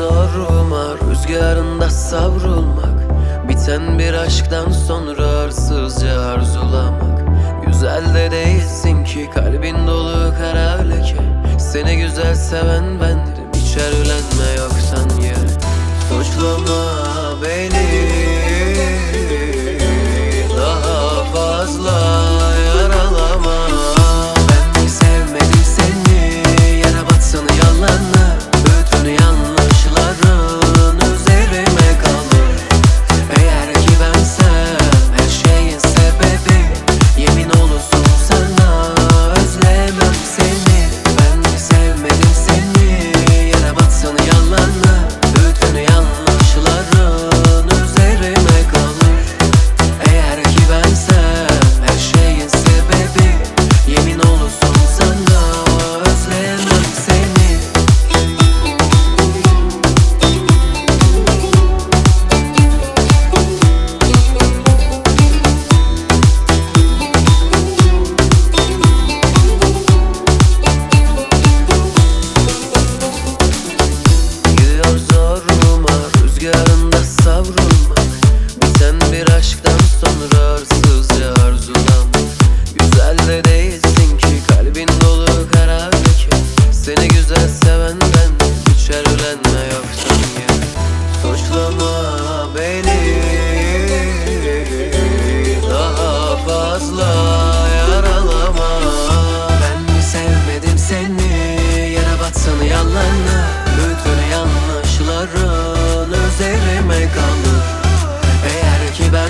zoruma Rüzgarında savrulmak. Biten bir aşktan sonra arsızca arzulamak. Güzel de değilsin ki kalbin dolu kara leke. Seni güzel seven bendim Hiç erlenme yoksan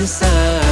answer.